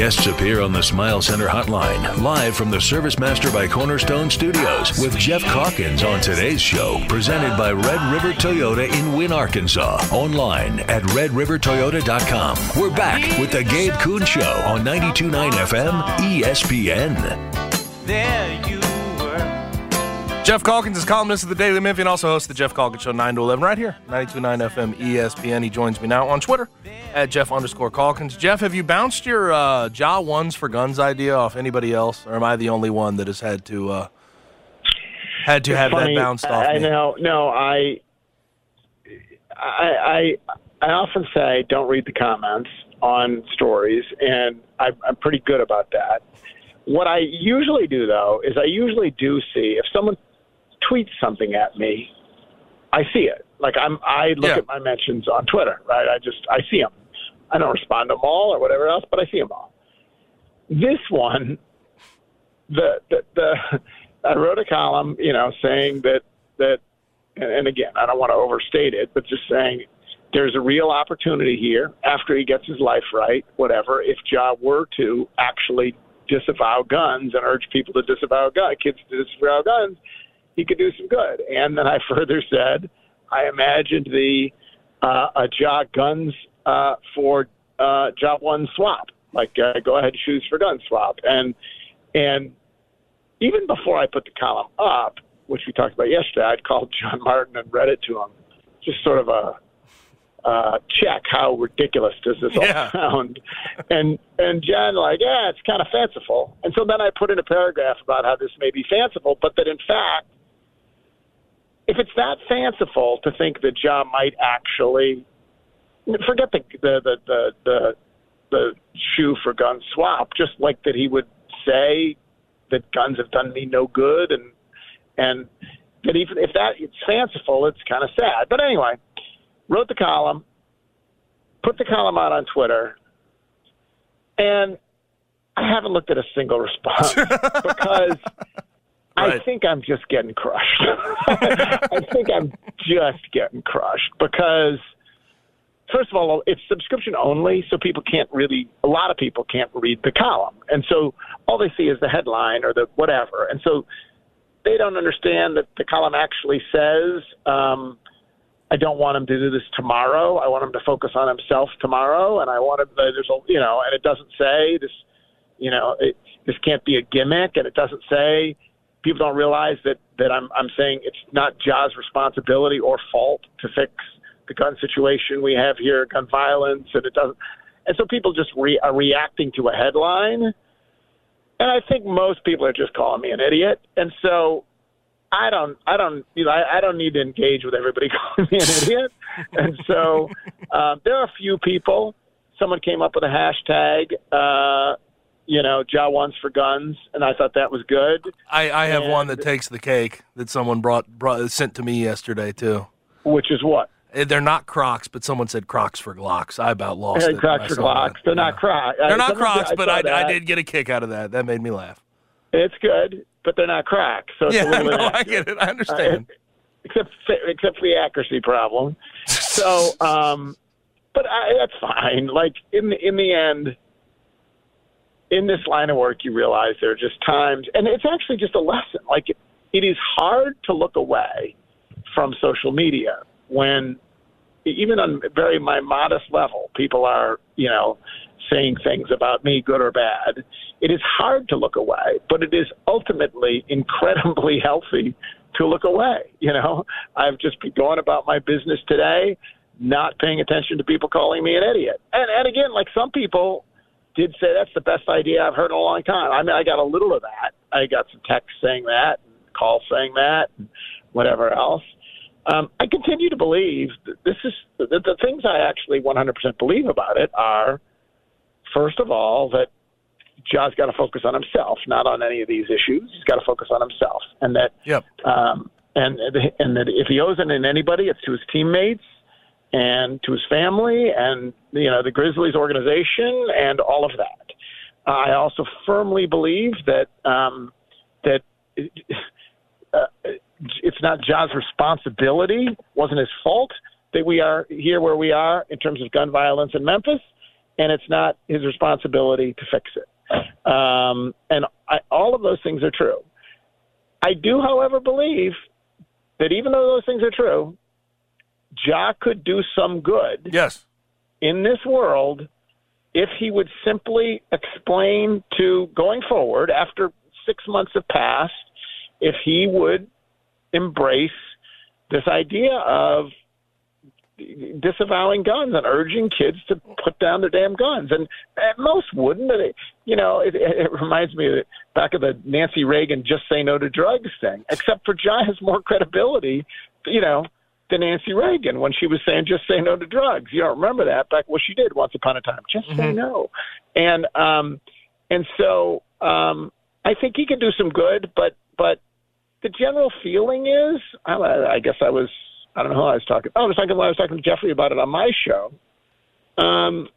Guests appear on the Smile Center hotline, live from the Service Master by Cornerstone Studios, with Geoff Calkins on today's show, presented by Red River Toyota in Wynne, Arkansas. Online at redrivertoyota.com. We're back with the Gabe Kuhn Show on 92.9 FM ESPN. There you. Geoff Calkins is columnist of the Daily Memphian, also hosts the Geoff Calkins Show 9 to 11 right here, 92.9 FM ESPN. He joins me now on Twitter at Geoff underscore Calkins. Geoff, have you bounced your uh, Ja Ones for Guns idea off anybody else, or am I the only one that has had to uh, had to have funny, that bounced off I me? know. No, I, I, I, I often say don't read the comments on stories, and I, I'm pretty good about that. What I usually do, though, is I usually do see if someone tweets something at me, I see it. Like I'm, I look Yeah. at my mentions on Twitter, right? I just I see them. I don't respond to them all or whatever else, but I see them all. This one, the the, the I wrote a column, you know, saying that that, and, and again, I don't want to overstate it, but just saying there's a real opportunity here after he gets his life right, whatever. If Ja were to actually disavow guns and urge people to disavow guns, kids to disavow guns, he could do some good. And then I further said, I imagined the uh, a Ja guns uh, for uh, Ja one swap, like uh, go ahead choose for gun swap, and and even before I put the column up, which we talked about yesterday, I'd called John Martin and read it to him, just sort of a uh, check how ridiculous does this all sound, and and John like yeah it's kind of fanciful, and so then I put in a paragraph about how this may be fanciful, but that in fact if it's that fanciful to think that Ja might actually forget the the the the the, the shoe for gun swap, just like that he would say that guns have done me no good, and and that even if that it's fanciful, it's kind of sad. But anyway, wrote the column, put the column out on Twitter, and I haven't looked at a single response because. I think I'm just getting crushed. I think I'm just getting crushed because, first of all, it's subscription only, so people can't really, a lot of people can't read the column. And so all they see is the headline or the whatever. And so they don't understand that the column actually says, um, I don't want him to do this tomorrow. I want him to focus on himself tomorrow. And I want him, there's a, you know, and it doesn't say this, you know, it, this can't be a gimmick. And it doesn't say, people don't realize that that I'm I'm saying it's not Ja's responsibility or fault to fix the gun situation we have here, gun violence, and it doesn't. And so people just re, are reacting to a headline, and I think most people are just calling me an idiot. And so I don't I don't you know I, I don't need to engage with everybody calling me an idiot. And so um, there are a few people. Someone came up with a hashtag. Uh, you know, Ja wants for guns, and I thought that was good. I, I have one that takes the cake that someone brought brought sent to me yesterday too. Which is what? Eh, They're not Crocs, but someone said Crocs for Glocks. I about lost Hey, it. Crocs for Glocks. that. They're not Yeah. Crocs. They're not Someone- Crocs, but I, I did get a kick out of that. That made me laugh. It's good, but they're not Crocs. So it's a Yeah, little no, I get it. I understand. except except for the accuracy problem. So, um, but I, that's fine. Like in the in the end, in this line of work, you realize there are just times, and it's actually just a lesson. Like it, it is hard to look away from social media when even on very my modest level, people are you know saying things about me, good or bad. It is hard to look away, but it is ultimately incredibly healthy to look away. You know, I've just been going about my business today, not paying attention to people calling me an idiot. And and again, like some people did say that's the best idea I've heard in a long time. I mean, I got a little of that. I got some texts saying that, and calls saying that, and whatever else. Um, I continue to believe that this is the, the things I actually 100% believe about it are, first of all, that Ja's got to focus on himself, not on any of these issues. He's got to focus on himself, and that Yep. um, and and that if he owes it in anybody, it's to his teammates and to his family and you know the Grizzlies organization and all of that. I also firmly believe that um, that uh, it's not John's responsibility, wasn't his fault that we are here where we are in terms of gun violence in Memphis, and it's not his responsibility to fix it. Um, and I, all of those things are true. I do, however, believe that even though those things are true, Ja could do some good Yes. in this world if he would simply explain to going forward after six months have passed, if he would embrace this idea of disavowing guns and urging kids to put down their damn guns. And, and most wouldn't. And it, you know, it, it reminds me of the, back of the Nancy Reagan "just say no to drugs" thing. Except for John has more credibility, you know, than Nancy Reagan when she was saying "just say no to drugs." You don't remember that back? Well, she did once upon a time. Just say no. And um, and so um, I think he could do some good, but but the general feeling is, I, I guess I was, I don't know who I was talking. Oh, I was talking. I was talking to Jeffrey about it on my show. Um,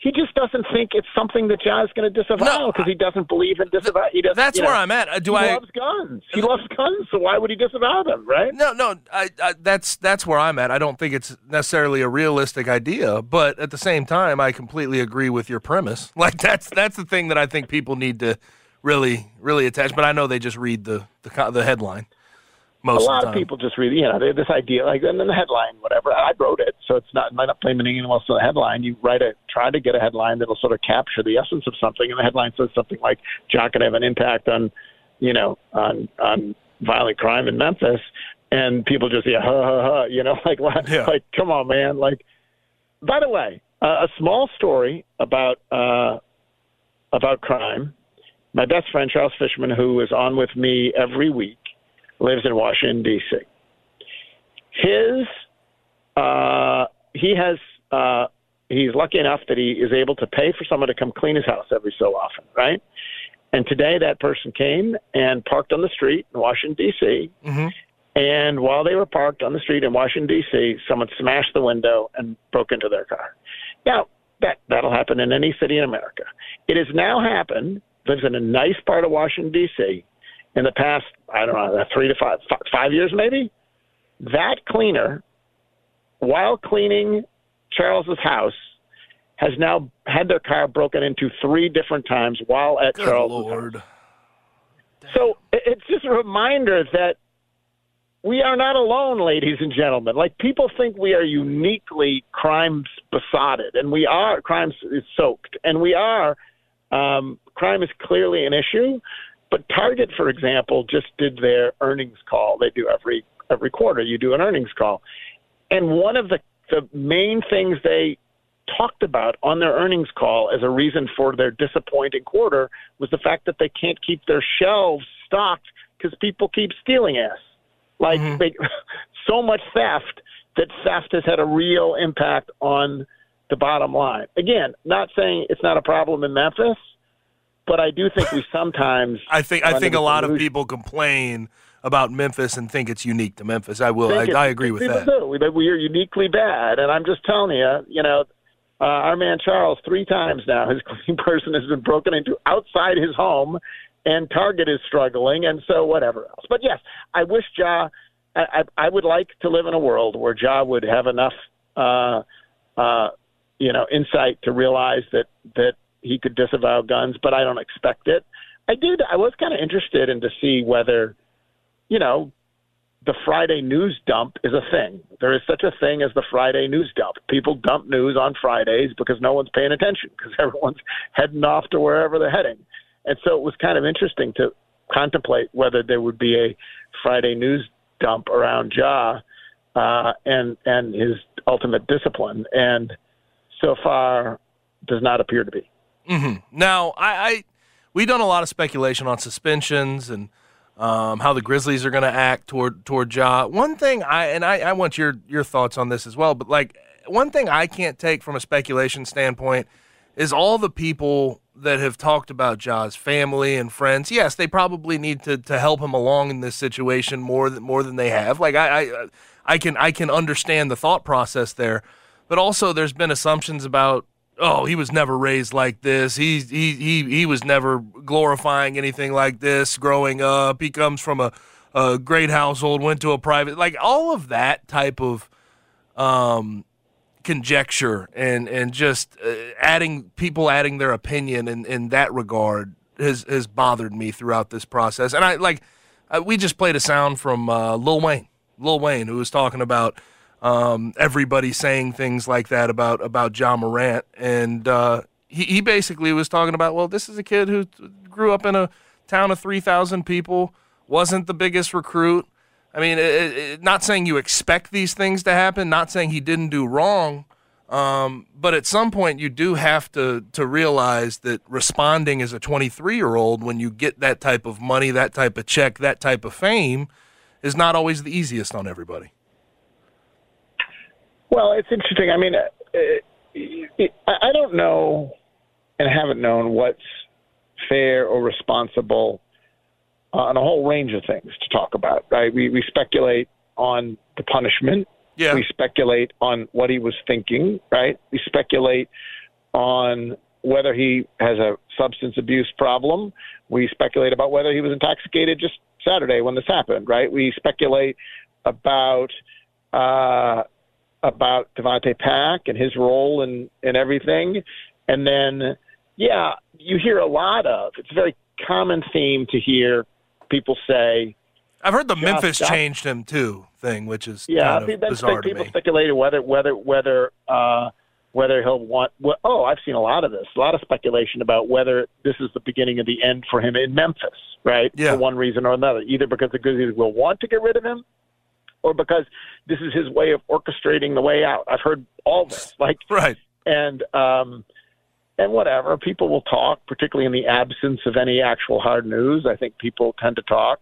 he just doesn't think it's something that John's going to disavow No, because he doesn't believe in disavow. He doesn't. That's where know, I'm at. Uh, Do he I? loves guns. He loves guns. So why would he disavow them? Right? No, no. I, I, that's that's where I'm at. I don't think it's necessarily a realistic idea, but at the same time, I completely agree with your premise. Like that's that's the thing that I think people need to really really attach. But I know they just read the the, the headline most a lot of of people just read, you know, they have this idea, like, and then the headline, whatever. I wrote it, so it's not, might not claim anything else in the headline. You write a, try to get a headline that'll sort of capture the essence of something, and the headline says something like, "John could have an impact on, you know, on on violent crime in Memphis," and people just, yeah, ha ha ha, you know, like, what, Yeah. like, come on, man, like. By the way, uh, a small story about uh, about crime. My best friend Charles Fishman, who is on with me every week, lives in Washington D.C. His uh, he has uh, he's lucky enough that he is able to pay for someone to come clean his house every so often, right? And today that person came and parked on the street in Washington D.C. And while they were parked on the street in Washington D.C., someone smashed the window and broke into their car. Now that that'll happen in any city in America. It has now happened. Lives in a nice part of Washington D.C. In the past, I don't know, three to five, five years maybe. That cleaner, while cleaning Charles's house, has now had their car broken into three different times while at Good Charles's house. lord. So it's just a reminder that we are not alone, ladies and gentlemen. Like people think we are uniquely crime besotted, and we are crime soaked, and we are. Um, crime is clearly an issue, but Target, for example, just did their earnings call. They do every every quarter. You do an earnings call, and one of the the main things they talked about on their earnings call as a reason for their disappointing quarter was the fact that they can't keep their shelves stocked because people keep stealing ass. Like mm-hmm. they, so much theft that theft has had a real impact on the bottom line. Again, not saying it's not a problem in Memphis, but I do think we sometimes I think I think a lot of people complain about Memphis and think it's unique to Memphis. I will. I, I agree with that. Do. We, we are uniquely bad, and I'm just telling you, you know, uh, our man Charles three times now, his cleaning person has been broken into outside his home, and Target is struggling, and so whatever else. But yes, I wish Ja. I, I, I would like to live in a world where Ja would have enough, uh, uh, you know, insight to realize that that he could disavow guns, but I don't expect it. I did. I was kind of interested in to see whether, you know, the Friday news dump is a thing. There is such a thing as the Friday news dump. People dump news on Fridays because no one's paying attention because everyone's heading off to wherever they're heading. And so it was kind of interesting to contemplate whether there would be a Friday news dump around Ja uh, and and his ultimate discipline. And so far, does not appear to be. Now, I, I we done a lot of speculation on suspensions and um, how the Grizzlies are going to act toward toward Ja. One thing I and I, I want your your thoughts on this as well, but like one thing I can't take from a speculation standpoint is all the people that have talked about Ja's family and friends. Yes, they probably need to to help him along in this situation more than more than they have. Like I I, I can I can understand the thought process there, but also there's been assumptions about oh, he was never raised like this. He he he he was never glorifying anything like this growing up. He comes from a a great household, went to a private like all of that type of um conjecture and and just uh, adding people adding their opinion in in that regard has has bothered me throughout this process. And I like uh, we just played a sound from uh, Lil Wayne, Lil Wayne, who was talking about um, everybody saying things like that about about Ja Morant, and uh, he he basically was talking about well, this is a kid who grew up in a town of three thousand people, wasn't the biggest recruit. I mean, it, it, not saying you expect these things to happen, not saying he didn't do wrong, um, but at some point you do have to to realize that responding as a 23 year old when you get that type of money, that type of check, that type of fame, is not always the easiest on everybody. Well, it's interesting. I mean, uh, it, I I don't know and haven't known what's fair or responsible on a whole range of things to talk about. Right? We we speculate on the punishment. Yeah. We speculate on what he was thinking. Right? We speculate on whether he has a substance abuse problem. We speculate about whether he was intoxicated just Saturday when this happened. Right? We speculate about. Uh, about Davonte Pack and his role in in everything, and then yeah, you hear a lot of. It's a very common theme to hear people say. I've heard the Memphis stop. changed him too thing, which is Yeah, kind of that's bizarre people speculated whether whether whether uh, whether he'll want. Well, oh, I've seen a lot of this. A lot of speculation about whether this is the beginning of the end for him in Memphis, right? Yeah. For one reason or another, either because the Grizzlies will want to get rid of him, or because this is his way of orchestrating the way out. I've heard all this, like Right. and um, and whatever people will talk, particularly in the absence of any actual hard news. I think people tend to talk.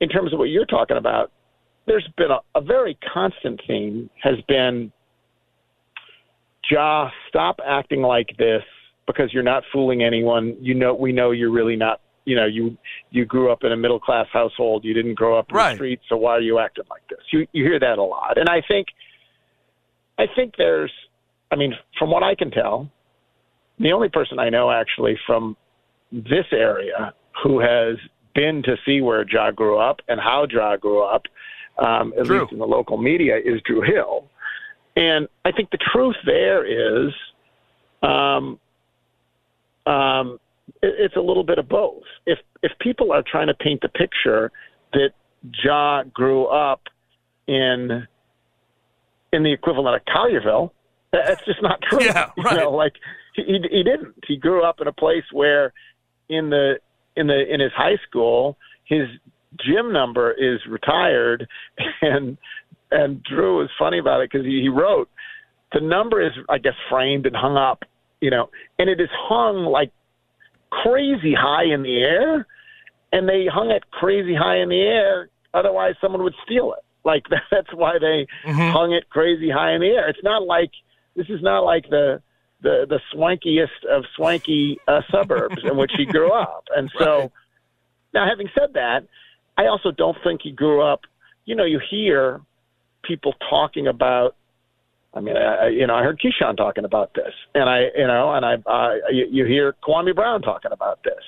In terms of what you're talking about, there's been a, a very constant theme has been, Ja, stop acting like this because you're not fooling anyone. You know, we know you're really not. You know, you you grew up in a middle class household. You didn't grow up in Right. the streets, so why are you acting like this? You you hear that a lot, and I think, I think there's, I mean, from what I can tell, the only person I know actually from this area who has been to see where Ja grew up and how Ja grew up, um, at Drew. least in the local media, is Drew Hill. And I think the truth there is, um, um, it's a little bit of both. If if people are trying to paint the picture that Ja grew up in in the equivalent of Collierville, that's just not true. Yeah, right. You know, like he, he he didn't. He grew up in a place where in the in the in his high school his gym number is retired and and Drew was funny about it because he, he wrote the number is I guess framed and hung up, you know, and it is hung like crazy high in the air, and they hung it crazy high in the air. Otherwise, someone would steal it. Like that's why they hung it crazy high in the air. It's not like this is not like the the the swankiest of swanky uh, suburbs in which he grew up, and so. Right. Now, having said that, I also don't think he grew up. You know, you hear people talking about. I mean, I, you know, I heard Keyshawn talking about this, and I, you know, and I, uh, you, you hear Kwame Brown talking about this.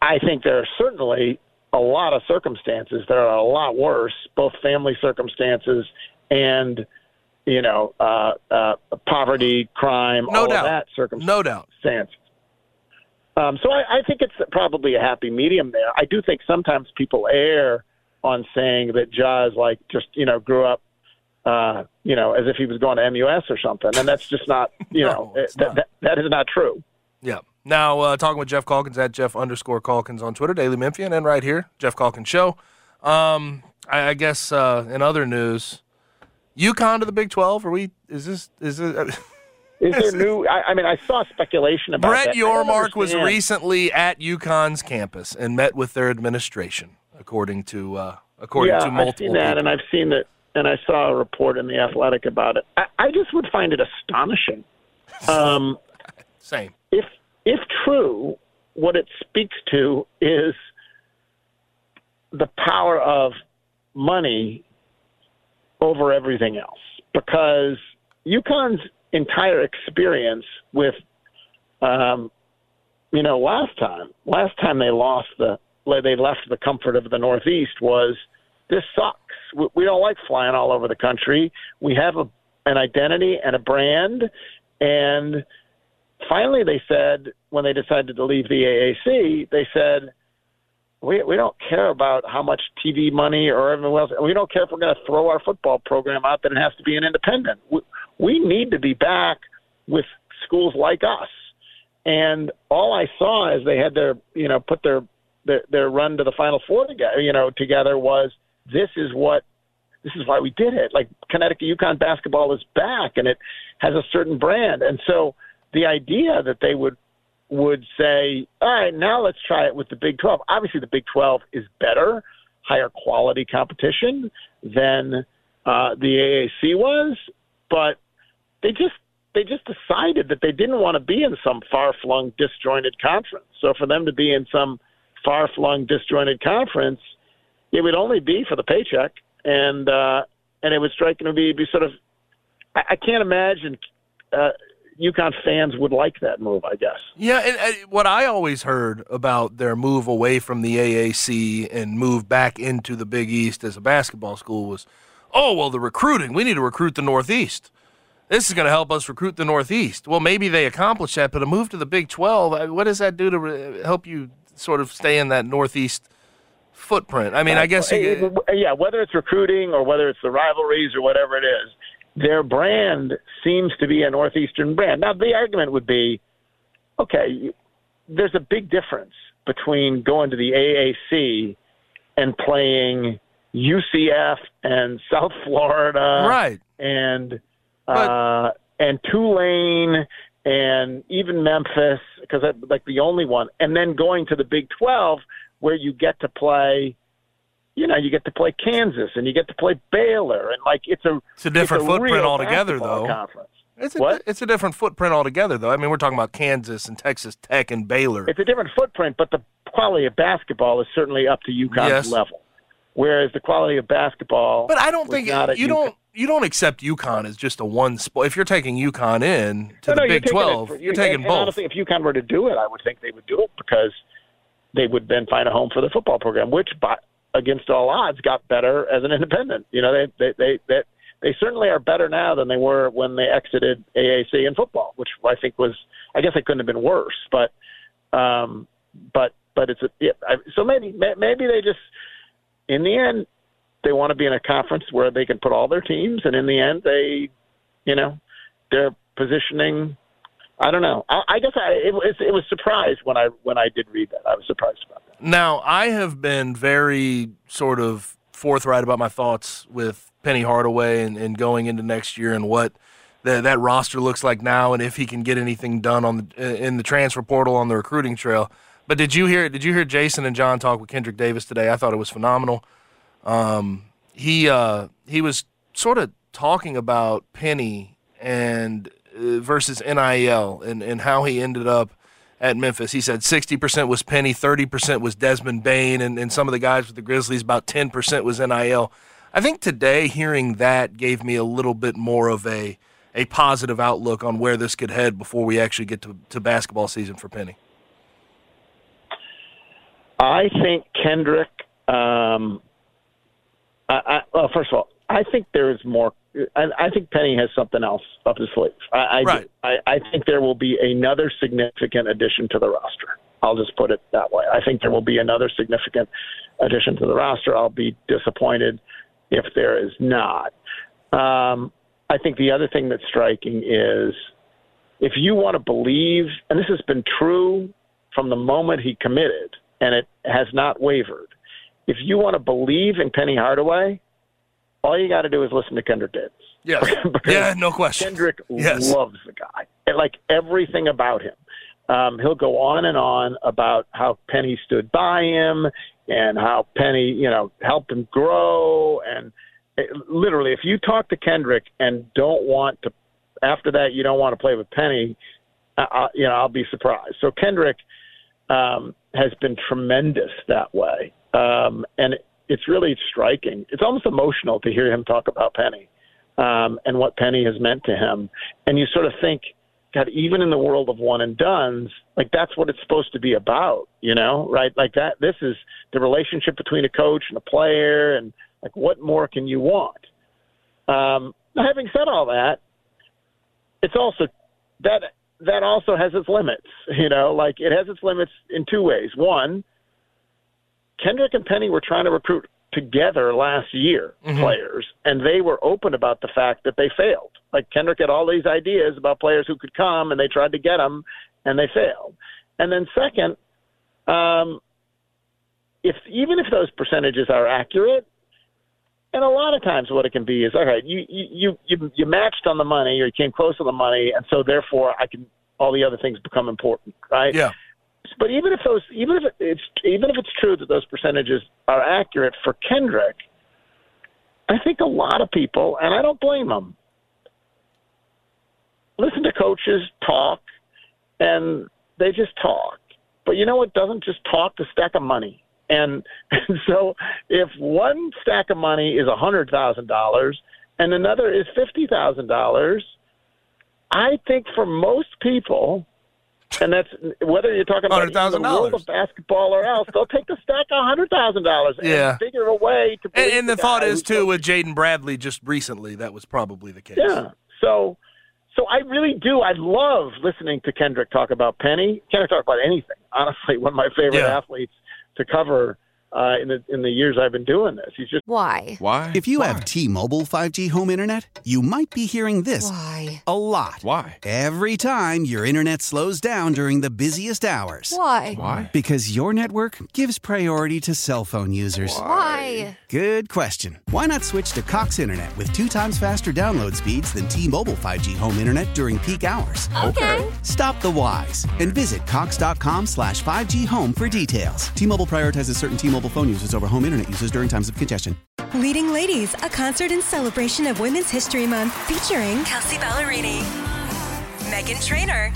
I think there are certainly a lot of circumstances that are a lot worse, both family circumstances and, you know, uh, uh, poverty, crime, No all doubt. of that circumstance No doubt. Um, so I, I think it's probably a happy medium there. I do think sometimes people err on saying that Ja's like just you know grew up, uh, you know, as if he was going to MUS or something, and that's just not you No, know that, not. that that is not true. Yeah. Now, uh, talking with Geoff Calkins at Geoff underscore Calkins on Twitter, Daily Memphian, and right here, Geoff Calkins Show. Um, I, I guess uh, in other news, UConn to the Big 12. Are we, is this, is it? Is there new? I, I mean, I saw speculation about Brett that. Yormark was recently at UConn's campus and met with their administration, according to, uh, according yeah, to I've seen that, people. and I've seen that, and I saw a report in the Athletic about it. I, I just would find it astonishing. Um, Same. if if true, what it speaks to is the power of money over everything else. Because UConn's entire experience with, um, you know, last time, last time they lost the, they left the comfort of the Northeast was this sucks. We, don't like flying all over the country. We have a, an identity and a brand, and finally they said when they decided to leave the AAC, they said we we don't care about how much TV money or everything else. We don't care if we're going to throw our football program out that it has to be an independent. We, we need to be back with schools like us. And all I saw as they had their you know put their their, their run to the Final Four together you know together was this is what this is why we did it. Like Connecticut UConn basketball is back and it has a certain brand. And so the idea that they would would say, all right, now let's try it with the Big 12. Obviously, the Big 12 is better, higher quality competition than uh, the AAC was, but they just they just decided that they didn't want to be in some far flung, disjointed conference. So for them to be in some far flung, disjointed conference, it would only be for the paycheck, and uh, and it would strike me be be sort of. I, I can't imagine. Uh, UConn fans would like that move, I guess. Yeah, and, and what I always heard about their move away from the AAC and move back into the Big East as a basketball school was, oh well, the recruiting. We need to recruit the Northeast. This is going to help us recruit the Northeast. Well, maybe they accomplished that, but a move to the Big Twelve. uh, What does that do to re- help you sort of stay in that Northeast footprint? I mean, I guess you, yeah, whether it's recruiting or whether it's the rivalries or whatever it is, their brand seems to be a northeastern brand. Now, the argument would be, okay, there's a big difference between going to the AAC and playing UCF and South Florida, right. and But- uh, and Tulane and even Memphis because like the only one, and then going to the Big Twelve where you get to play, you know, you get to play Kansas and you get to play Baylor, and like it's a It's a different it's a footprint altogether, though. Conference. It's a, What? it's a different footprint altogether, though. I mean, we're talking about Kansas and Texas Tech and Baylor. It's a different footprint, but the quality of basketball is certainly up to UConn's Yes. level. Whereas the quality of basketball, But I don't think not you UConn. don't you don't accept UConn as just a one sport. If you're taking UConn in to No, the no, you're Big taking it Twelve, for- you're taking and, and both. honestly, if UConn were to do it, I would think they would do it because they would then find a home for the football program, which, by, against all odds, got better as an independent. You know, they they they they, they certainly are better now than they were when they exited AAC in football, which I think was, I guess, it couldn't have been worse. But, um, but but it's a, yeah, I, so maybe maybe they just in the end they want to be in a conference where they can put all their teams, and in the end they, you know, they're positioning. I don't know. I, I guess I it, was it was surprised when I when I did read that. I was surprised about that. Now, I have been very sort of forthright about my thoughts with Penny Hardaway and, and going into next year and what the, that roster looks like now, and if he can get anything done on the in the transfer portal on the recruiting trail. But did you hear? Did you hear Jason and John talk with Kendrick Davis today? I thought it was phenomenal. Um, he uh, he was sort of talking about Penny and versus NIL and, and how he ended up at Memphis. He said 60% was Penny, 30% was Desmond Bane, and, and some of the guys with the Grizzlies, about 10% was NIL. I think today hearing that gave me a little bit more of a a positive outlook on where this could head before we actually get to, to basketball season for Penny. I think Kendrick. Um, I, I, well, first of all, I think there is more. I, I think Penny has something else up his sleeve. I, I. Right. I, I think there will be another significant addition to the roster. I'll just put it that way. I think there will be another significant addition to the roster. I'll be disappointed if there is not. Um, I think the other thing that's striking is if you want to believe, and this has been true from the moment he committed, and it has not wavered. If you want to believe in Penny Hardaway, all you got to do is listen to Kendrick Davis. Yes. Yeah, no question. Kendrick Yes. loves the guy, and like everything about him. Um, he'll go on and on about how Penny stood by him and how Penny, you know, helped him grow. And it, literally, if you talk to Kendrick and don't want to, after that, you don't want to play with Penny, uh, uh, you know, I'll be surprised. So Kendrick um, has been tremendous that way, um, and it's really striking. It's almost emotional to hear him talk about Penny um, and what Penny has meant to him. And you sort of think, God, even in the world of one and dones, like that's what it's supposed to be about, you know, right? Like that. This is the relationship between a coach and a player, and like what more can you want? Um, having said all that, it's also that that also has its limits, you know. Like it has its limits in two ways. One, Kendrick and Penny were trying to recruit together last year players, and they were open about the fact that they failed. Like Kendrick had all these ideas about players who could come, and they tried to get them, and they failed. And then second, um, if even if those percentages are accurate, and a lot of times what it can be is all right, you you you you matched on the money or you came close to the money, and so therefore I can all the other things become important, right? Yeah. But even if those, even if it's even if it's true that those percentages are accurate for Kendrick, I think a lot of people, and I don't blame them, listen to coaches talk, and they just talk. But you know what doesn't just talk? The stack of money. And, and so if one stack of money is a hundred thousand dollars and another is fifty thousand dollars, I think for most people, and that's whether you're talking about the world of basketball or else, they'll take the stack of hundred thousand dollars Yeah. and figure a way to. And, and the thought is too with Jaden Bradley just recently that was probably the case. yeah. So, so I really do. I love listening to Kendrick talk about Penny. Kendrick talk about anything. Honestly, one of my favorite Yeah. athletes to cover uh, in the in the years I've been doing this. He's just Why? Why? If you have T-Mobile 5G home internet, you might be hearing this Why? a lot. Why? Every time your internet slows down during the busiest hours. Why? Why? Because your network gives priority to cell phone users. Why? Good question. Why not switch to Cox Internet with two times faster download speeds than T-Mobile 5G home internet during peak hours? Okay. Stop the whys and visit cox.com slash 5G home for details. T-Mobile prioritizes certain T-Mobile phone users over home internet users during times of congestion. Leading Ladies, a concert in celebration of Women's History Month featuring Kelsea Ballerini, Meghan Trainor,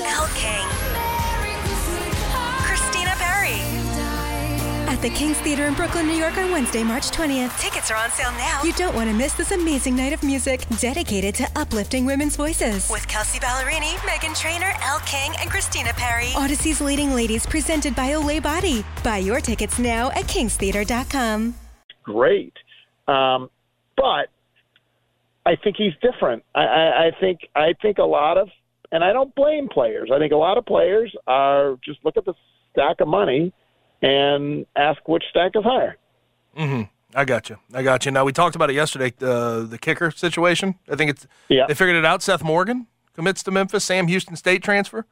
Elle King, At the King's Theater in Brooklyn, New York on Wednesday, March 20th. Tickets are on sale now. You don't want to miss this amazing night of music dedicated to uplifting women's voices. With Kelsea Ballerini, Meghan Trainor, Elle King, and Christina Perri. Audacy's Leading Ladies presented by Olay Body. Buy your tickets now at kingstheater.com. great. Um, but I think he's different. I, I, I think I think a lot of, and I don't blame players. I think a lot of players are just look at the stack of money and ask which stack is higher. I got you. I got you. Now we talked about it yesterday. Uh, the kicker situation. I think it's Yeah. they figured it out. Seth Morgan commits to Memphis. Sam Houston State transfer.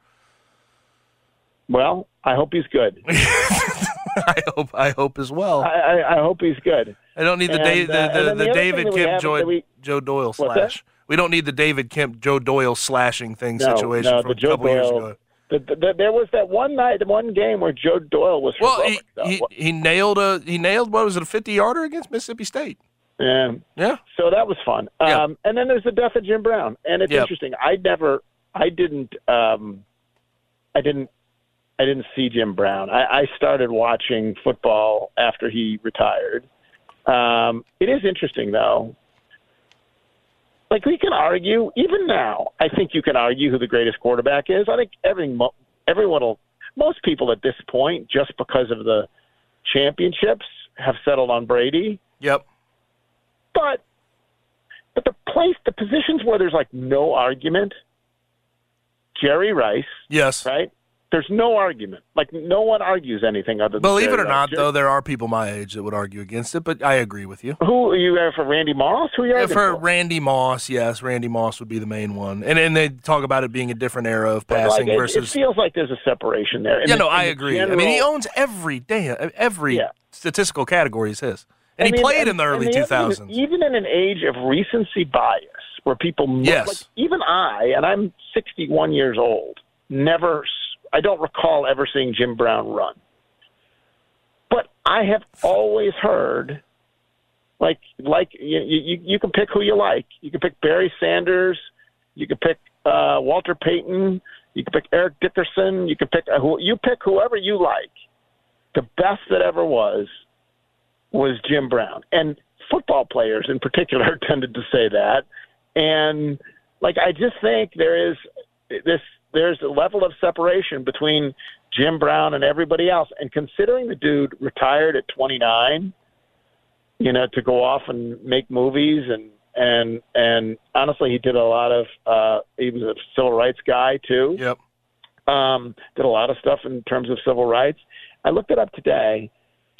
Well, I hope he's good. I hope. I hope as well. I, I, I hope he's good. I don't need the, And, da- uh, the, the, then the, the David thing that we Kemp Joy, we- Joe Doyle slash. We don't need the David Kemp Joe Doyle slashing thing No, situation no, from a Joe couple years ago. The, the, the, there was that one night, one game where Joe Doyle was Well, he, he he nailed a he nailed what was it a fifty yarder against Mississippi State. Yeah. Yeah. So that was fun. Yeah. Um, and then there's the death of Jim Brown, and it's Yep. interesting. I never, I didn't, um, I didn't, I didn't see Jim Brown. I, I started watching football after he retired. Um, it is interesting though. Like we can argue, even now, I think you can argue who the greatest quarterback is. I think every everyone will, most people at this point, just because of the championships, have settled on Brady. Yep. But but the place, the positions where there's like no argument, Jerry Rice, Yes. right? There's no argument. Like no one argues anything other than. Believe it or not, though, there are people my age that would argue against it, but I agree with you. Who are you for? Randy Moss? Who are you for for? Randy Moss, yes, Randy Moss would be the main one, and and they talk about it being a different era of Like, passing it, it versus. feels like there's a separation there. In yeah, the- no, I agree. I mean, he general- owns every day, every Yeah. statistical category is his, and I he mean, played and- in the early two even- in an age of recency bias, where people Yes. like, even I, and I'm 61 years old, never, I don't recall ever seeing Jim Brown run. But I have always heard, like, like you, you, you can pick who you like. You can pick Barry Sanders. You can pick uh, Walter Payton. You can pick Eric Dickerson. You can pick uh, who you pick whoever you like. The best that ever was was Jim Brown. And football players in particular tended to say that. And like I just think there is this there's a level of separation between Jim Brown and everybody else. And considering the dude retired at 29, you know, to go off and make movies and and and honestly, he did a lot of. uh He was a civil rights guy too Yep. um, did a lot of stuff in terms of civil rights. I looked it up today.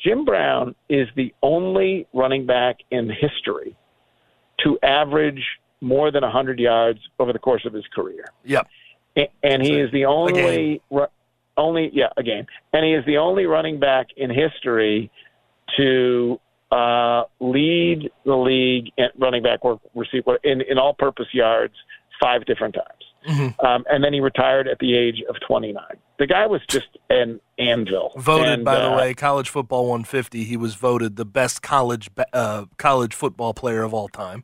Jim Brown is the only running back in history to average more than 100 yards over the course of his career. Yep. And he is the only, only, yeah, a game. And he is the only running back in history to uh, lead the league in running back work receiver in, in all-purpose yards five different times. Mm-hmm. Um, and then he retired at the age of 29. The guy was just an anvil. Voted, And, by the uh, way, College Football 150. He was voted the best college uh, college football player of all time.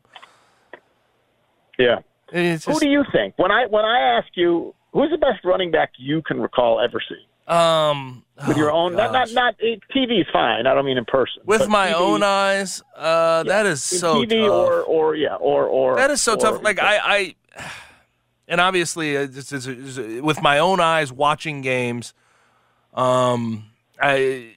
Yeah. It's Who do you think? When I when I ask you, who's the best running back you can recall ever seeing? um, With your oh, own, not not not TV is fine. I don't mean in person. with my TV own eyes. Uh, that is so TV tough. or or yeah or or That is so or- tough. Like I, I, and obviously, uh, it's, it's, it's, with my own eyes watching games, um, I.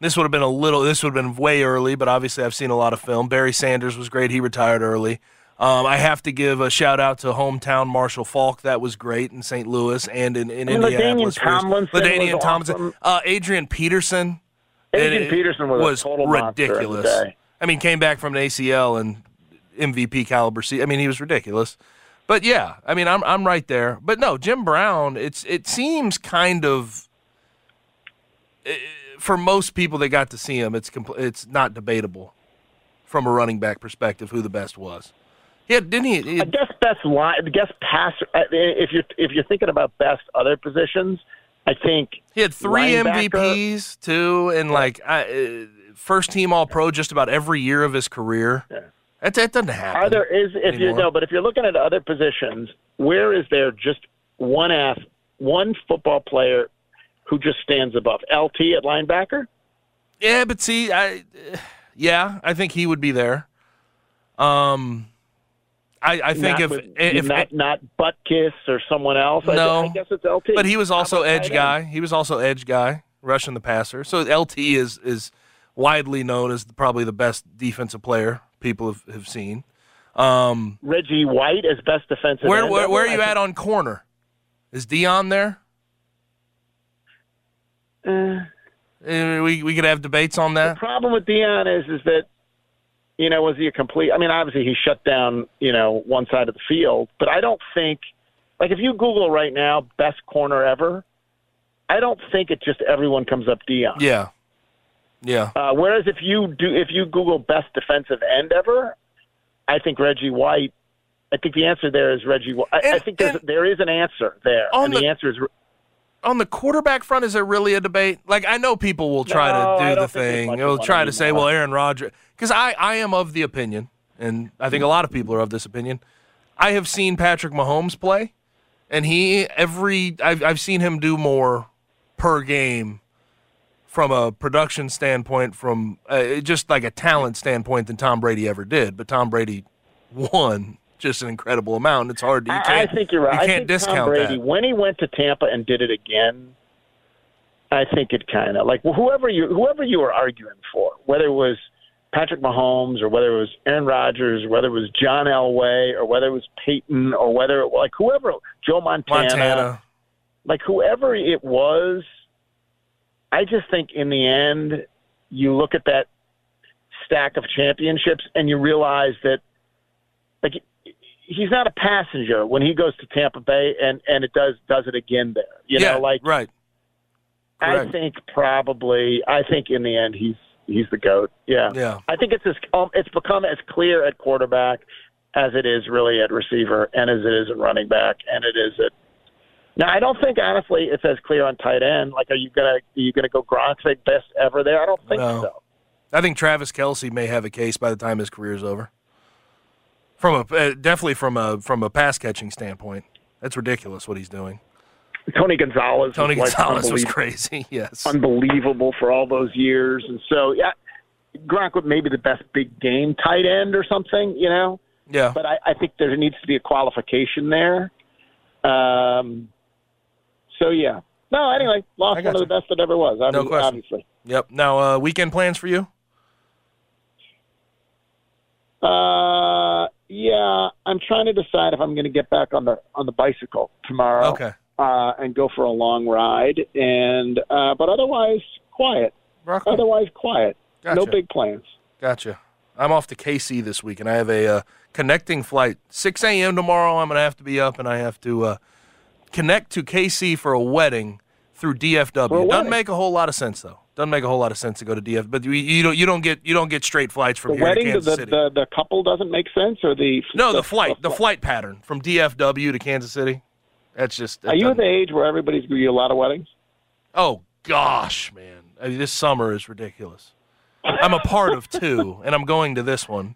This would have been a little. This would have been way early, but obviously, I've seen a lot of film. Barry Sanders was great. He retired early. Um, I have to give a shout out to hometown Marshall Faulk. That was great in St. Louis and in, in And Indianapolis. Tomlinson LaDainian was awesome. Uh, Adrian Peterson. Adrian it- Peterson was, a total monster of the ridiculous. I mean, came back from an ACL and MVP caliber. I mean, he was ridiculous. But yeah, I mean, I'm I'm right there. But no, Jim Brown. It's it seems kind of eh, for most people that got to see him, it's compl- it's not debatable from a running back perspective who the best was. Yeah, didn't he? he I guess best line, I guess passer. uh, If you're if you're thinking about best other positions, I think He had three MVPs too, and like I, uh, first team All Pro just about every year of his career. Yeah. That, that doesn't happen. Are there is if you anymore. know, but if you're looking at other positions, where is there just one ath one football player who just stands above LT at linebacker? Yeah, but see, I yeah, I think he would be there. Um, I I think not if with- if not not Butkus or someone else. I- No. I, guess it's LT. but he was also edge guy. He was also edge guy, rushing the passer. So LT is is widely known as probably the best defensive player people have, have seen. Um, Reggie White as best defensive. where where, where are you at on corner? Is Deion there? Uh, Uh, we we could have debates on that. The problem with Deion is is that you know was he a complete? I mean, obviously he shut down you know one side of the field, but I don't think like if you Google right now best corner ever, I don't think it just everyone comes up Deion. Yeah, yeah. Uh, whereas if you do if you Google best defensive end ever, I think Reggie White. I think the answer there is Reggie. White. I, I think there's, there is an answer there, and the, the- answer is on the quarterback front, is there really a debate? Like I know people will try No, to do the thing. They'll try to say, "Well, Aaron Rodgers," because I I am of the opinion, and I think a lot of people are of this opinion. I have seen Patrick Mahomes play, and he every I've I've seen him do more per game from a production standpoint, from uh, just like a talent standpoint than Tom Brady ever did. But Tom Brady won just an incredible amount. It's hard. to You I, I think you're right. You I can't think discount Tom Brady that. when he went to Tampa and did it again. I think it kind of like whoever you whoever you were arguing for, whether it was Patrick Mahomes or whether it was Aaron Rodgers or whether it was John Elway or whether it was Peyton or whether it like whoever Joe Montana, Montana. like whoever it was, I just think in the end, you look at that stack of championships and you realize that, like, he's not a passenger when he goes to Tampa Bay and and it does does it again there. You yeah, know, like right. I think probably I think in the end he's he's the goat. Yeah. Yeah. I think it's as um, it's become as clear at quarterback as it is really at receiver and as it is at running back and it is at now I don't think honestly it's as clear on tight end. Like are you gonna are you gonna go Gronk say best ever there? I don't think No. so. I think Travis Kelce may have a case by the time his career is over. From a uh, definitely from a from a pass catching standpoint, that's ridiculous what he's doing. Tony Gonzalez Tony was like Gonzalez was crazy. Yes. unbelievable for all those years. And so, yeah, Gronk would maybe the best big game tight end or something, you know. Yeah. But I, I think there needs to be a qualification there. Um, so yeah. No, anyway, lost got one of the best that ever was. No Obviously, question. obviously. Yep. Now, uh, weekend plans for you? Uh, yeah, I'm trying to decide if I'm going to get back on the on the bicycle tomorrow. Okay. Uh, and go for a long ride, and uh, but otherwise quiet. Otherwise quiet. No big plans. Gotcha. I'm off to KC this week, and I have a uh, connecting flight. 6 a.m. tomorrow. I'm going to have to be up, and I have to uh, connect to KC for a wedding through DFW. A Doesn't make a whole lot of sense though. Doesn't make a whole lot of sense to go to DF, but you, you don't you don't get you don't get straight flights from The here wedding, to the, Kansas the, City. the the couple doesn't make sense, or the no, the flight, the flight pattern from DFW to Kansas City. That's just. that Are you at the age where everybody's going to be a lot of weddings? Oh gosh, man! I mean, this summer is ridiculous. I'm a part of two, and I'm going to this one,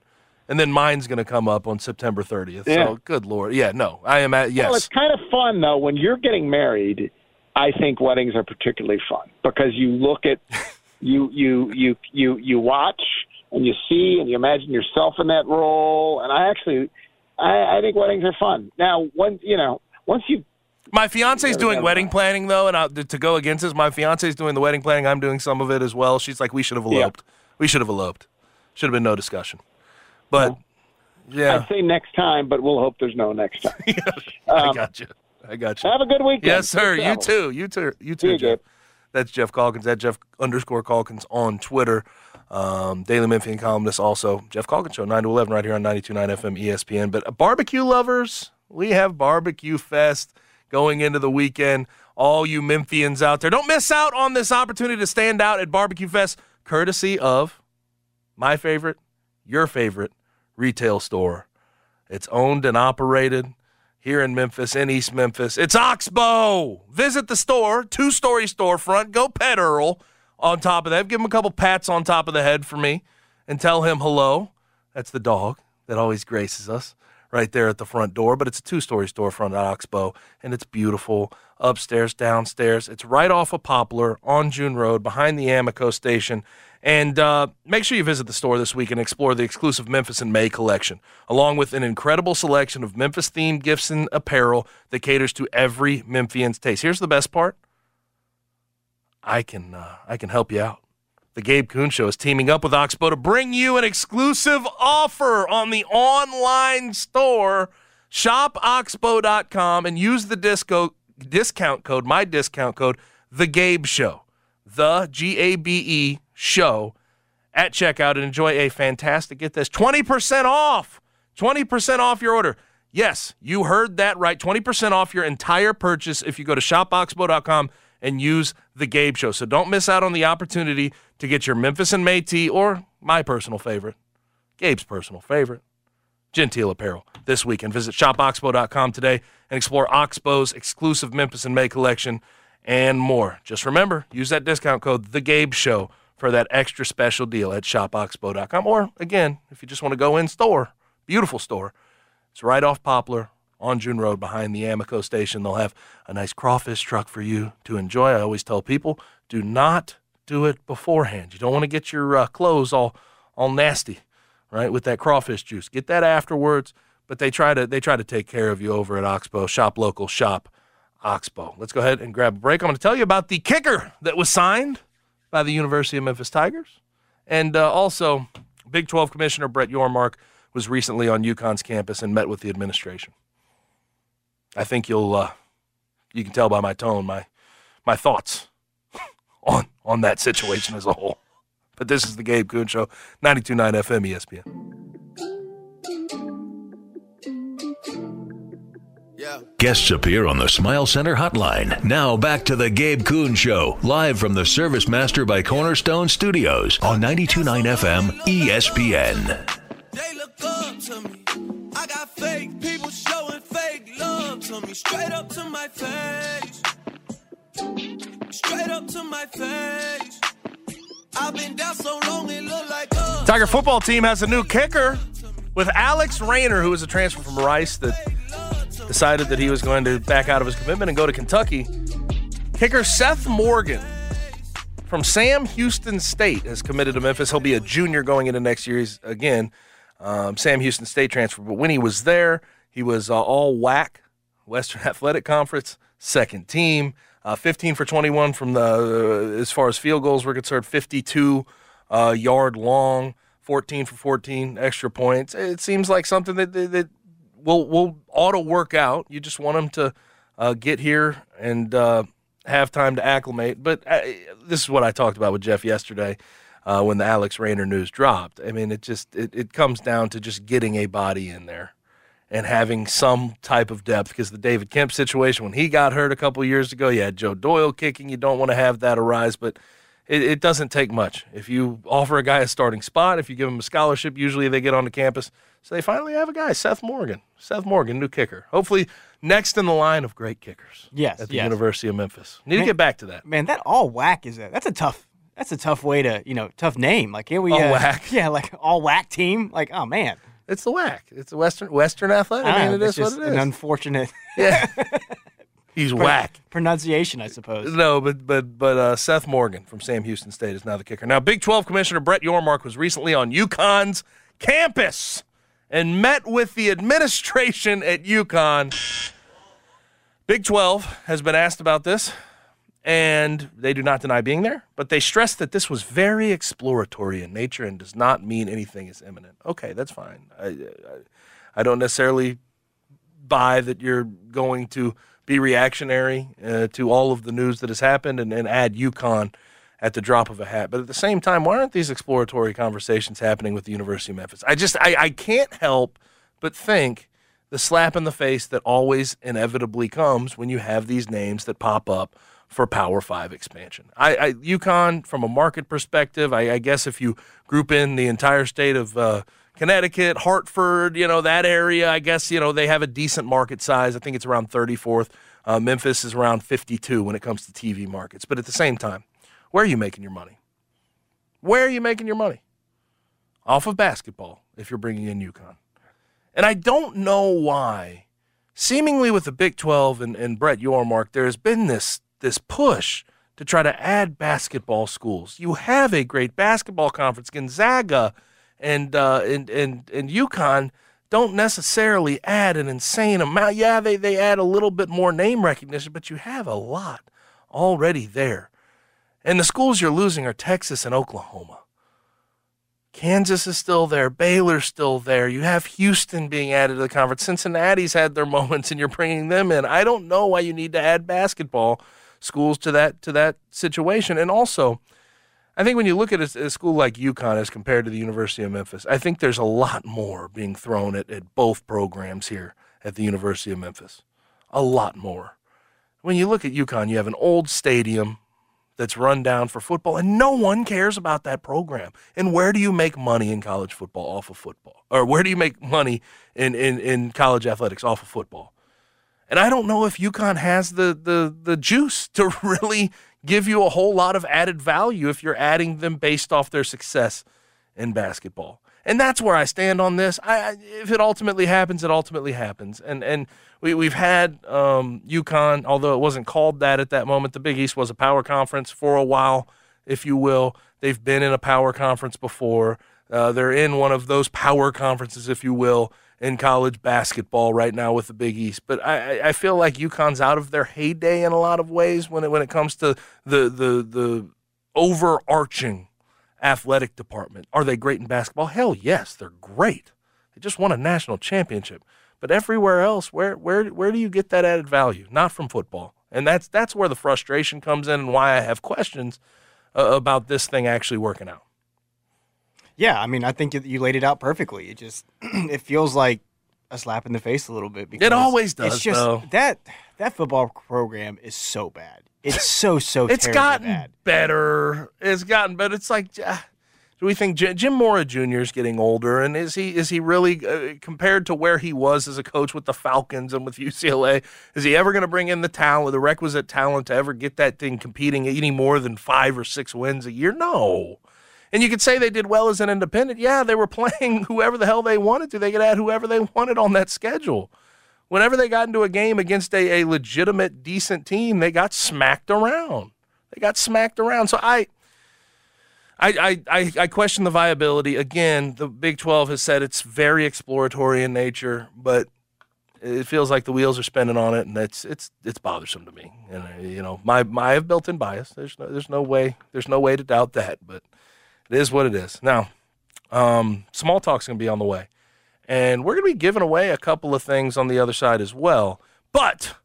and then mine's going to come up on September 30th. Yeah. So, good lord, yeah, no, I am at yes. Well, it's kind of fun though when you're getting married. I think weddings are particularly fun because you look at you you you you you watch and you see and you imagine yourself in that role. And I actually, I, I think weddings are fun. Now, when you know, once you my fiance's Never doing wedding that. planning though, and I, to go against this, my fiance's doing the wedding planning. I'm doing some of it as well. She's like, we should have Yeah. eloped. We should have eloped. Should have been no discussion. But yeah, I'd say next time, but we'll hope there's no next time. I um, got you. I got you. Have a good weekend. Yes, sir. You too. You too. You too, Geoff. That's Geoff Calkins. At Geoff underscore Calkins on Twitter. Um, Daily Memphian columnist also. Geoff Calkins Show, 9 to 11, right here on 92.9 FM ESPN. But uh, barbecue lovers, we have Barbecue Fest going into the weekend. All you Memphians out there, don't miss out on this opportunity to stand out at Barbecue Fest, courtesy of my favorite, your favorite retail store. It's owned and operated here in Memphis, in East Memphis. It's Oxbow. Visit the store, two story storefront. Go pet Earl on top of that. Give him a couple pats on top of the head for me and tell him hello. That's the dog that always graces us right there at the front door. But it's a two story storefront at Oxbow, and it's beautiful upstairs, downstairs. It's right off of Poplar on June Road behind the Amico station. And uh, make sure you visit the store this week and explore the exclusive Memphis in May collection, along with an incredible selection of Memphis themed gifts and apparel that caters to every Memphian's taste. Here's the best part I can, uh, I can help you out. The Gabe Kuhn Show is teaming up with Oxbow to bring you an exclusive offer on the online store. ShopOxbow.com and use the disco, discount code, my discount code, The Gabe Show. The G A B E Show at checkout and enjoy a fantastic, get this, 20% off. 20% off your order. Yes, you heard that right. 20% off your entire purchase if you go to shopoxbow.com and use the Gabe Show. So don't miss out on the opportunity to get your Memphis in May tee or my personal favorite, Gabe's personal favorite, Genteel Apparel this week. And visit shopoxbow.com today and explore Oxbow's exclusive Memphis in May collection and more. Just remember, use that discount code, The Gabe Show, for that extra special deal at shopoxbow.com. Or again, if you just want to go in store, beautiful store, it's right off Poplar on June Road behind the Amico station. They'll have a nice crawfish truck for you to enjoy. I always tell people, do not do it beforehand. You don't want to get your uh, clothes all all nasty, right, with that crawfish juice. Get that afterwards. But they try to they try to take care of you over at Oxbow. Shop local, shop Oxbow. Let's go ahead and grab a break. I'm going to tell you about the kicker that was signed by the University of Memphis Tigers, and uh, also Big 12 Commissioner Brett Yormark was recently on UConn's campus and met with the administration. I think you'll uh, you can tell by my tone, my my thoughts on on that situation as a whole. But this is the Gabe Kuhn Show, 92.9 FM ESPN. Guests appear on the Smile Center hotline. Now back to the Gabe Kuhn Show, live from the Service Master by Cornerstone Studios on 92.9 FM ESPN. They look up to me. I got fake people showing fake love to me. Straight up to my face. Straight up to my face. I've been down so long it look like us. Tiger football team has a new kicker with Alex Rayner, who is a transfer from Rice that decided that he was going to back out of his commitment and go to Kentucky. Kicker Seth Morgan from Sam Houston State has committed to Memphis. He'll be a junior going into next year. He's, again, um, Sam Houston State transfer. But when he was there, he was uh, all whack, Western Athletic Conference, second team. Uh, 15 for 21 from the, uh, as far as field goals were concerned, 52 uh, yard long, 14 for 14 extra points. It seems like something that, that, that will will auto work out. You just want them to uh, get here and uh, have time to acclimate. But uh, this is what I talked about with Geoff yesterday uh, when the Alex Rayner news dropped. I mean, it just it, it comes down to just getting a body in there and having some type of depth because the David Kemp situation when he got hurt a couple years ago, you had Joe Doyle kicking. You don't want to have that arise, but it, it doesn't take much. If you offer a guy a starting spot, if you give him a scholarship, usually they get onto campus. So they finally have a guy, Seth Morgan. Seth Morgan, new kicker. Hopefully next in the line of great kickers. Yes, At the yes. University of Memphis. Need to get back to that. Man, that all whack is a that's a tough that's a tough way to you know tough name. Like here we All uh, whack. Yeah, like all whack team. Like oh man, It's the whack. It's the Western Western athletic. I, don't mean, know, it it's is just what it an unfortunate yeah. He's whack. pronunciation, I suppose. No, but but but uh, Seth Morgan from Sam Houston State is now the kicker. Now, Big 12 Commissioner Brett Yormark was recently on UConn's campus and met with the administration at UConn. Big 12 has been asked about this, and they do not deny being there, but they stress that this was very exploratory in nature and does not mean anything is imminent. Okay, that's fine. I, I, I don't necessarily buy that you're going to be reactionary uh, to all of the news that has happened and, and add UConn at the drop of a hat. But at the same time, why aren't these exploratory conversations happening with the University of Memphis? I just I, I can't help but think the slap in the face that always inevitably comes when you have these names that pop up for Power Five expansion. I, I UConn, from a market perspective, I, I guess if you group in the entire state of uh, Connecticut, Hartford, you know that area, I guess you know they have a decent market size. I think it's around 34th. Uh, Memphis is around 52 when it comes to TV markets. But at the same time, where are you making your money? Where are you making your money? Off of basketball, if you're bringing in UConn. And I don't know why, seemingly with the Big 12 and, and Brett Yormark, there has been this, this push to try to add basketball schools. You have a great basketball conference. Gonzaga and, uh, and, and, and UConn don't necessarily add an insane amount. Yeah, they, they add a little bit more name recognition, but you have a lot already there. And the schools you're losing are Texas and Oklahoma. Kansas is still there. Baylor's still there. You have Houston being added to the conference. Cincinnati's had their moments, and you're bringing them in. I don't know why you need to add basketball schools to that to that situation. And also, I think when you look at a, a school like UConn as compared to the University of Memphis, I think there's a lot more being thrown at, at both programs here at the University of Memphis. A lot more. When you look at UConn, you have an old stadium that's run down for football, and no one cares about that program. And where do you make money in college football off of football? Or where do you make money in, in, in college athletics off of football? And I don't know if UConn has the, the, the juice to really give you a whole lot of added value if you're adding them based off their success in basketball. And that's where I stand on this. I, if it ultimately happens, it ultimately happens. And and we, we've had um, UConn, although it wasn't called that at that moment, the Big East was a power conference for a while, if you will. They've been in a power conference before. Uh, they're in one of those power conferences, if you will, in college basketball right now with the Big East. But I, I- I feel like UConn's out of their heyday in a lot of ways when it when it comes to the the the overarching athletic department. Are they great in basketball? Hell yes, they're great. They just won a national championship. But everywhere else, where where where do you get that added value? Not from football. And that's that's where the frustration comes in and why I have questions uh, about this thing actually working out. Yeah, I mean, I think you- you laid it out perfectly. It just it feels like a slap in the face a little bit. Because it always does, It's just though. that that football program is so bad. It's so so. It's gotten bad. better. It's gotten better. It's like, ah, do we think J- Jim Mora Jr. is getting older, and is he is he really uh, compared to where he was as a coach with the Falcons and with UCLA? Is he ever going to bring in the talent, the requisite talent, to ever get that thing competing any more than five or six wins a year? No. And you could say they did well as an independent. Yeah, they were playing whoever the hell they wanted to. They could add whoever they wanted on that schedule. Whenever they got into a game against a, a legitimate, decent team, they got smacked around. They got smacked around. So I, I, I, I, question the viability. Again, the Big 12 has said it's very exploratory in nature, but it feels like the wheels are spinning on it, and it's it's it's bothersome to me. And uh, you know, my, my have built-in bias. There's no there's no way there's no way to doubt that, but it is what it is. Now, um, small talk's gonna be on the way, and we're gonna be giving away a couple of things on the other side as well. But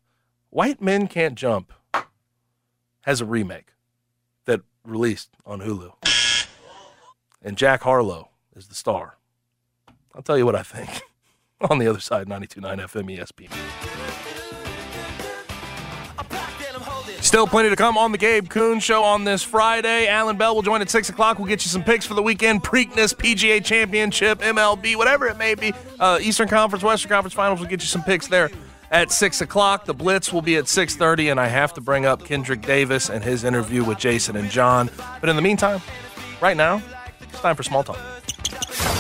White Men Can't Jump has a remake that released on Hulu, and Jack Harlow is the star. I'll tell you what I think on the other side, 92.9 FM ESPN. Still plenty to come on the Gabe Kuhn Show on this Friday. Alan Bell will join at 6 o'clock. We'll get you some picks for the weekend Preakness, PGA Championship, MLB, whatever it may be. Uh, Eastern Conference, Western Conference Finals. We'll get you some picks there at 6 o'clock. The Blitz will be at 6.30, and I have to bring up Kendric Davis and his interview with Jason and John. But in the meantime, right now, it's time for Small Talk.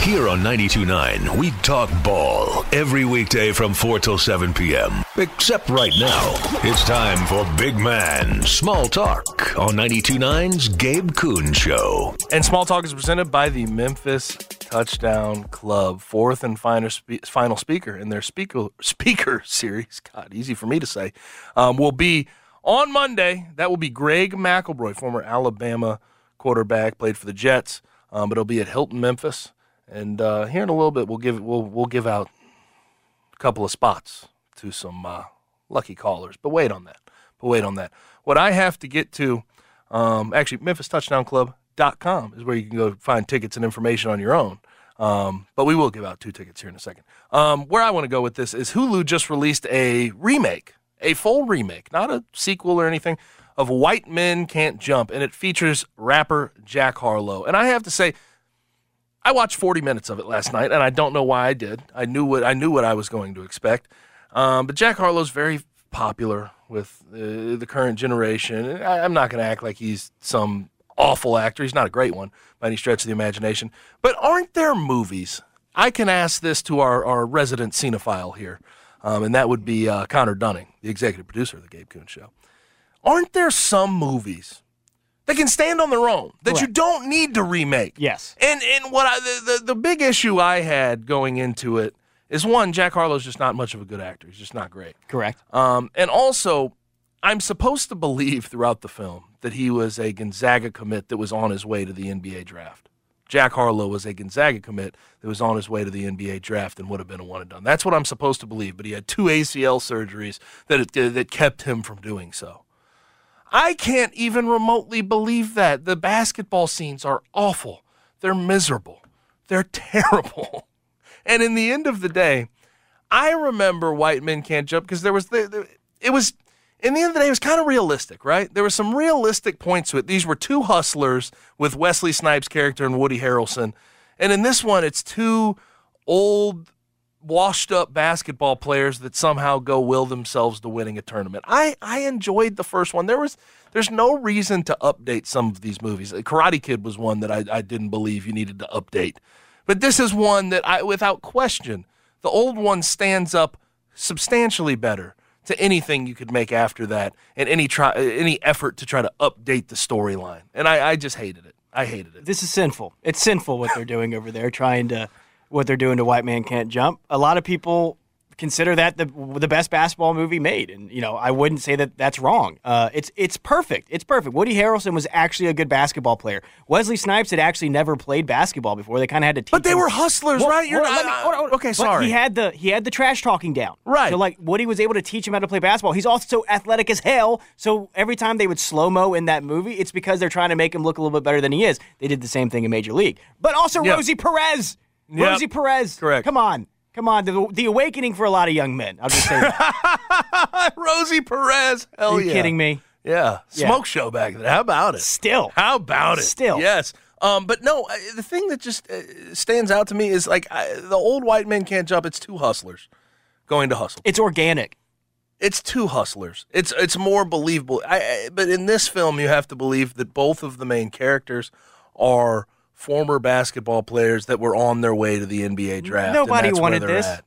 Here on 92.9, we talk ball every weekday from 4 till 7 p.m. Except right now. It's time for Big Man Small Talk on 92.9's Gabe Kuhn Show. And Small Talk is presented by the Memphis Touchdown Club, fourth and final, spe- final speaker in their speaker speaker series. God, easy for me to say. Um, will be on Monday. That will be Greg McElroy, former Alabama quarterback, played for the Jets. Um, but it'll be at Hilton, Memphis. And uh, here in a little bit, we'll give we'll we'll give out a couple of spots to some uh, lucky callers. But wait on that. But wait on that. What I have to get to, um, actually, MemphisTouchdownClub.com is where you can go find tickets and information on your own. Um, but we will give out two tickets here in a second. Um, where I want to go with this is Hulu just released a remake, a full remake, not a sequel or anything, of White Men Can't Jump, and it features rapper Jack Harlow. And I have to say, I watched 40 minutes of it last night, and I don't know why I did. I knew what I knew what I was going to expect. Um, but Jack Harlow's very popular with uh, the current generation. I, I'm not going to act like he's some awful actor. He's not a great one by any stretch of the imagination. But aren't there movies? I can ask this to our, our resident cinephile here, um, and that would be uh, Connor Dunning, the executive producer of the Gabe Kuhn Show. Aren't there some movies that can stand on their own that you don't need to remake? Yes. And and what I, the, the the big issue I had going into it is one, Jack Harlow's just not much of a good actor. He's just not great. Correct. Um, and also, I'm supposed to believe throughout the film that he was a Gonzaga commit that was on his way to the NBA draft. Jack Harlow was a Gonzaga commit that was on his way to the NBA draft and would have been a one and done. That's what I'm supposed to believe. But he had two ACL surgeries that that kept him from doing so. I can't even remotely believe that. The basketball scenes are awful. They're miserable. They're terrible. And in the end of the day, I remember White Men Can't Jump because there was the, the it was in the end of the day it was kind of realistic, right? There were some realistic points to it. These were two hustlers with Wesley Snipes' character and Woody Harrelson. And in this one, it's two old washed up basketball players that somehow go will themselves to winning a tournament. I, I enjoyed the first one. There was there's no reason to update some of these movies. Uh, Karate Kid was one that I, I didn't believe you needed to update. But this is one that I without question, the old one stands up substantially better to anything you could make after that and any try uh, any effort to try to update the storyline. And I, I just hated it. I hated it. This is sinful. It's sinful what they're doing over there, trying to what they're doing to White Man Can't Jump. A lot of people consider that the the best basketball movie made, and you know I wouldn't say that that's wrong. Uh, it's it's perfect. It's perfect. Woody Harrelson was actually a good basketball player. Wesley Snipes had actually never played basketball before. They kind of had to teach. Him. But they him- were hustlers, Well, right? You're well, not- me- hold on, hold on. okay, But sorry. He had the he had the trash talking down. Right. So like Woody was able to teach him how to play basketball. He's also athletic as hell. So every time they would slow mo in that movie, it's because they're trying to make him look a little bit better than he is. They did the same thing in Major League. But also Yep. Rosie Perez. Yep. Rosie Perez. Correct. Come on. Come on. The, the awakening for a lot of young men. I'll just say that. Rosie Perez. Hell yeah. Are you yeah. kidding me? Yeah. Yeah. Smoke show back then. How about it? Still. How about it? Still. Yes. Um, but no, the thing that just uh, stands out to me is like I, the old white men can't jump. It's two hustlers going to hustle. It's organic. It's two hustlers. It's it's more believable. I, I, but in this film, you have to believe that both of the main characters are former basketball players that were on their way to the NBA draft. Nobody wanted this. at.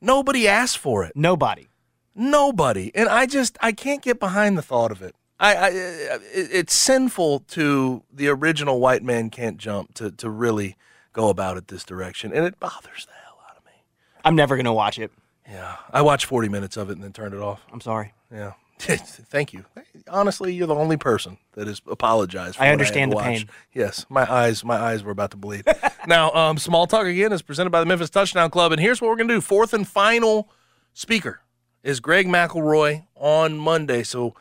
Nobody asked for it. Nobody. Nobody. And I just I can't get behind the thought of it. I, I it, it's sinful to the original white man can't jump to to really go about it this direction, and it bothers the hell out of me. I'm never gonna watch it. Yeah, I watched 40 minutes of it and then turned it off. I'm sorry. Yeah. Thank you. Honestly, you're the only person that has apologized. For I understand had the watch. pain. Yes, my eyes, my eyes were about to bleed. now, um, small talk again is presented by the Memphis Touchdown Club, and here's what we're gonna do. Fourth and final speaker is Greg McElroy on Monday. So,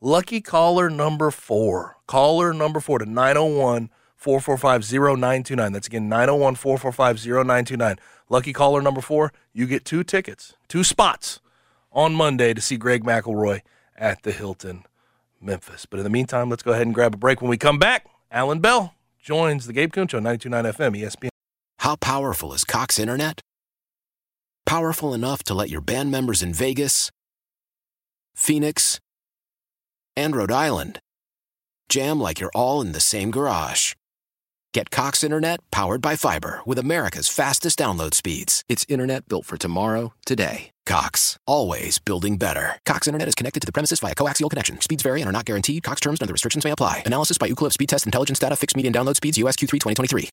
lucky caller number four, caller number four to 901 445 0929. That's again 901 445 0929. Lucky caller number four, you get two tickets, two spots on Monday to see Greg McElroy at the Hilton, Memphis. But in the meantime, let's go ahead and grab a break. When we come back, Alan Bell joins the Gabe Kuhn Show, 92.9 FM, ESPN. How powerful is Cox Internet? Powerful enough to let your band members in Vegas, Phoenix, and Rhode Island jam like you're all in the same garage. Get Cox Internet powered by fiber with America's fastest download speeds. It's internet built for tomorrow, today. Cox, always building better. Cox Internet is connected to the premises via coaxial connection. Speeds vary and are not guaranteed. Cox terms and other restrictions may apply. Analysis by Ookla Speed Test Intelligence Data. Fixed median download speeds. USQ3 2023.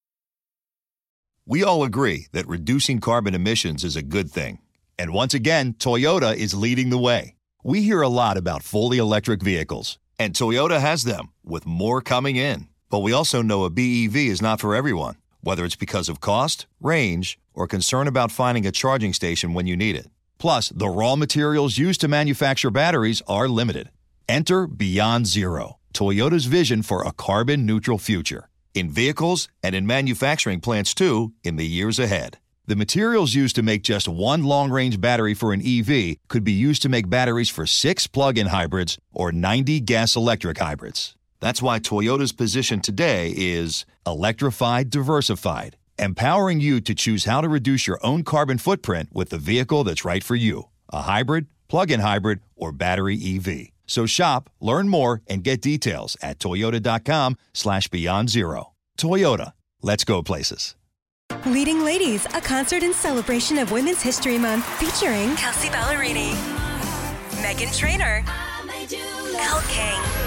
We all agree that reducing carbon emissions is a good thing. And once again, Toyota is leading the way. We hear a lot about fully electric vehicles, and Toyota has them, with more coming in. But we also know a BEV is not for everyone, whether it's because of cost, range, or concern about finding a charging station when you need it. Plus, the raw materials used to manufacture batteries are limited. Enter Beyond Zero, Toyota's vision for a carbon neutral future. In vehicles and in manufacturing plants too, in the years ahead. The materials used to make just one long range battery for an EV could be used to make batteries for six plug in hybrids or 90 gas electric hybrids. That's why Toyota's position today is electrified, diversified, empowering you to choose how to reduce your own carbon footprint with the vehicle that's right for you a hybrid, plug in hybrid, or battery EV. So shop, learn more, and get details at toyota.com slash beyond zero. Toyota, let's go places. Leading Ladies, a concert in celebration of Women's History Month featuring Kelsea Ballerini, Meghan Trainor, Elle King,